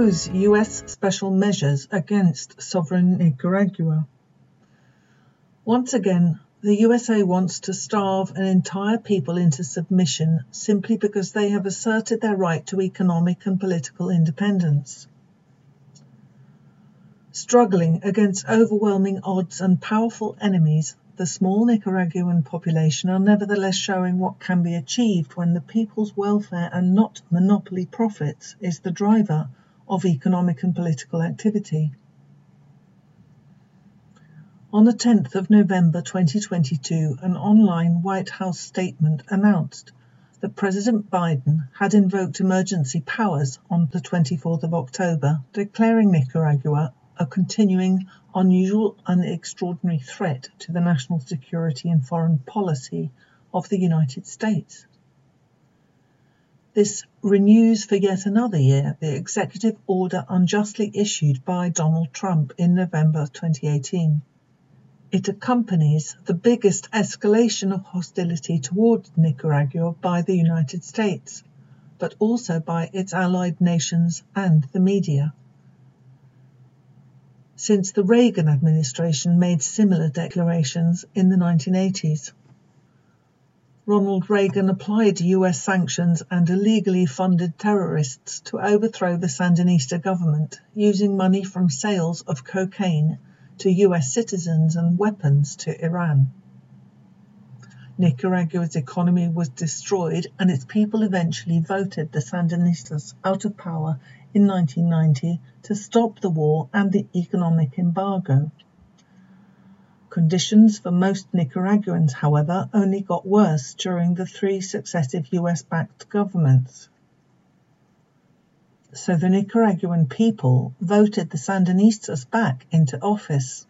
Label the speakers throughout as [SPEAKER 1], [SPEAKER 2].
[SPEAKER 1] oppose US special measures against sovereign Nicaragua. Once again, the USA wants to starve an entire people into submission simply because they have asserted their right to economic and political independence. Struggling against overwhelming odds and powerful enemies, the small Nicaraguan population are nevertheless showing what can be achieved when the people's welfare and not monopoly profits is the driver of economic and political activity. On the 10th of November 2022, an online White House statement announced that President Biden had invoked emergency powers on the 24th of October, declaring Nicaragua a continuing, unusual, and extraordinary threat to the national security and foreign policy of the United States. This renews for yet another year the executive order unjustly issued by Donald Trump in November 2018. It accompanies the biggest escalation of hostility towards Nicaragua by the United States, but also by its allied nations and the media. Since the Reagan administration made similar declarations in the 1980s. Ronald Reagan applied US sanctions and illegally funded terrorists to overthrow the Sandinista government using money from sales of cocaine to US citizens and weapons to Iran. Nicaragua's economy was destroyed and its people eventually voted the Sandinistas out of power in 1990 to stop the war and the economic embargo. Conditions for most Nicaraguans, however, only got worse during the three successive US backed governments so the Nicaraguan people voted the Sandinistas back into office.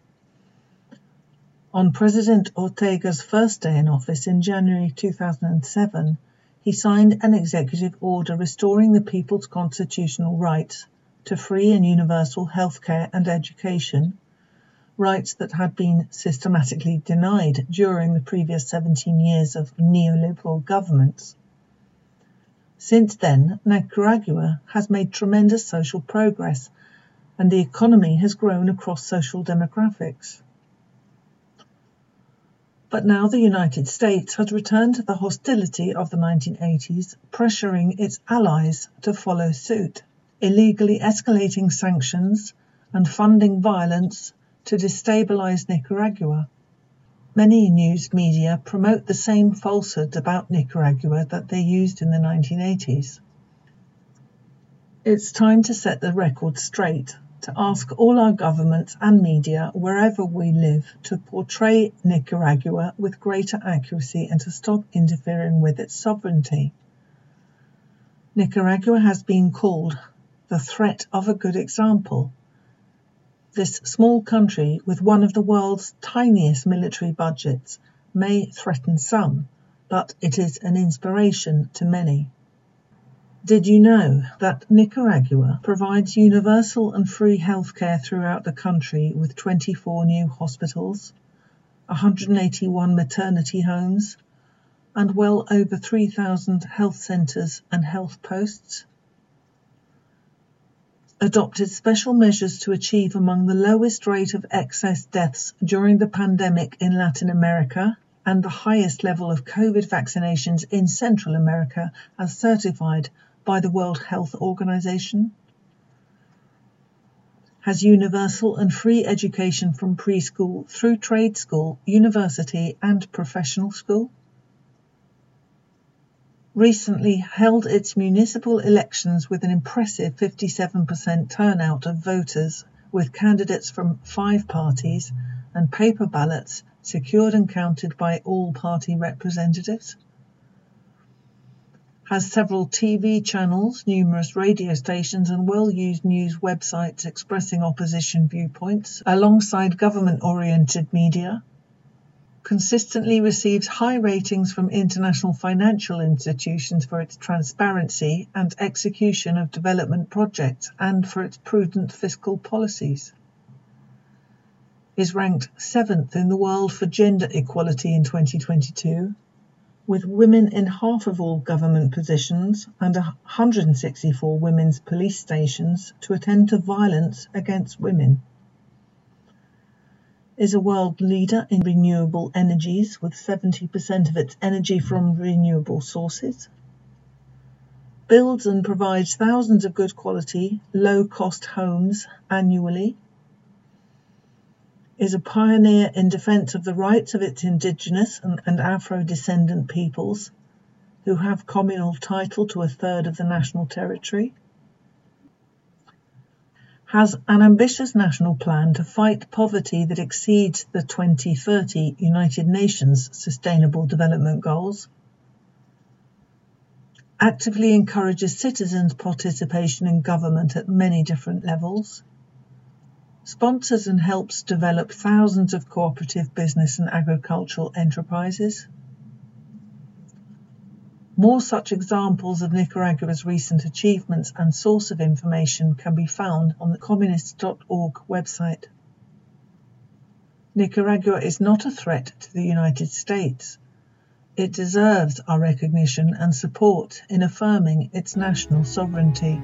[SPEAKER 1] On President Ortega's first day in office in January 2007, he signed an executive order restoring the people's constitutional rights to free and universal health care and education, rights that had been systematically denied during the previous 17 years of neoliberal governments. Since then, Nicaragua has made tremendous social progress and the economy has grown across social demographics. But now the United States has returned to the hostility of the 1980s, pressuring its allies to follow suit, illegally escalating sanctions and funding violence to destabilize Nicaragua. Many news media promote the same falsehood about Nicaragua that they used in the 1980s. It's time to set the record straight, to ask all our governments and media wherever we live to portray Nicaragua with greater accuracy and to stop interfering with its sovereignty. Nicaragua has been called the threat of a good example this small country, with one of the world's tiniest military budgets, may threaten some, but it is an inspiration to many. Did you know that Nicaragua provides universal and free healthcare throughout the country with 24 new hospitals, 181 maternity homes, and well over 3,000 health centres and health posts? Adopted special measures to achieve among the lowest rate of excess deaths during the pandemic in Latin America and the highest level of COVID vaccinations in Central America as certified by the World Health Organization? Has universal and free education from preschool through trade school, university, and professional school? Recently held its municipal elections with an impressive 57% turnout of voters, with candidates from five parties and paper ballots secured and counted by all party representatives. Has several TV channels, numerous radio stations, and well used news websites expressing opposition viewpoints, alongside government oriented media consistently receives high ratings from international financial institutions for its transparency and execution of development projects and for its prudent fiscal policies. Is ranked seventh in the world for gender equality in 2022, with women in half of all government positions and 164 women's police stations to attend to violence against women. Is a world leader in renewable energies with 70% of its energy from renewable sources. Builds and provides thousands of good quality, low cost homes annually is a pioneer in defence of the rights of its indigenous and, and Afro-descendant peoples who have communal title to a third of the national territory, has an ambitious national plan to fight poverty that exceeds the 2030 United Nations Sustainable Development Goals, actively encourages citizens' participation in government at many different levels, sponsors and helps develop thousands of cooperative business and agricultural enterprises. More such examples of Nicaragua's recent achievements and source of information can be found on the communists.org website. Nicaragua is not a threat to the United States. It deserves our recognition and support in affirming its national sovereignty.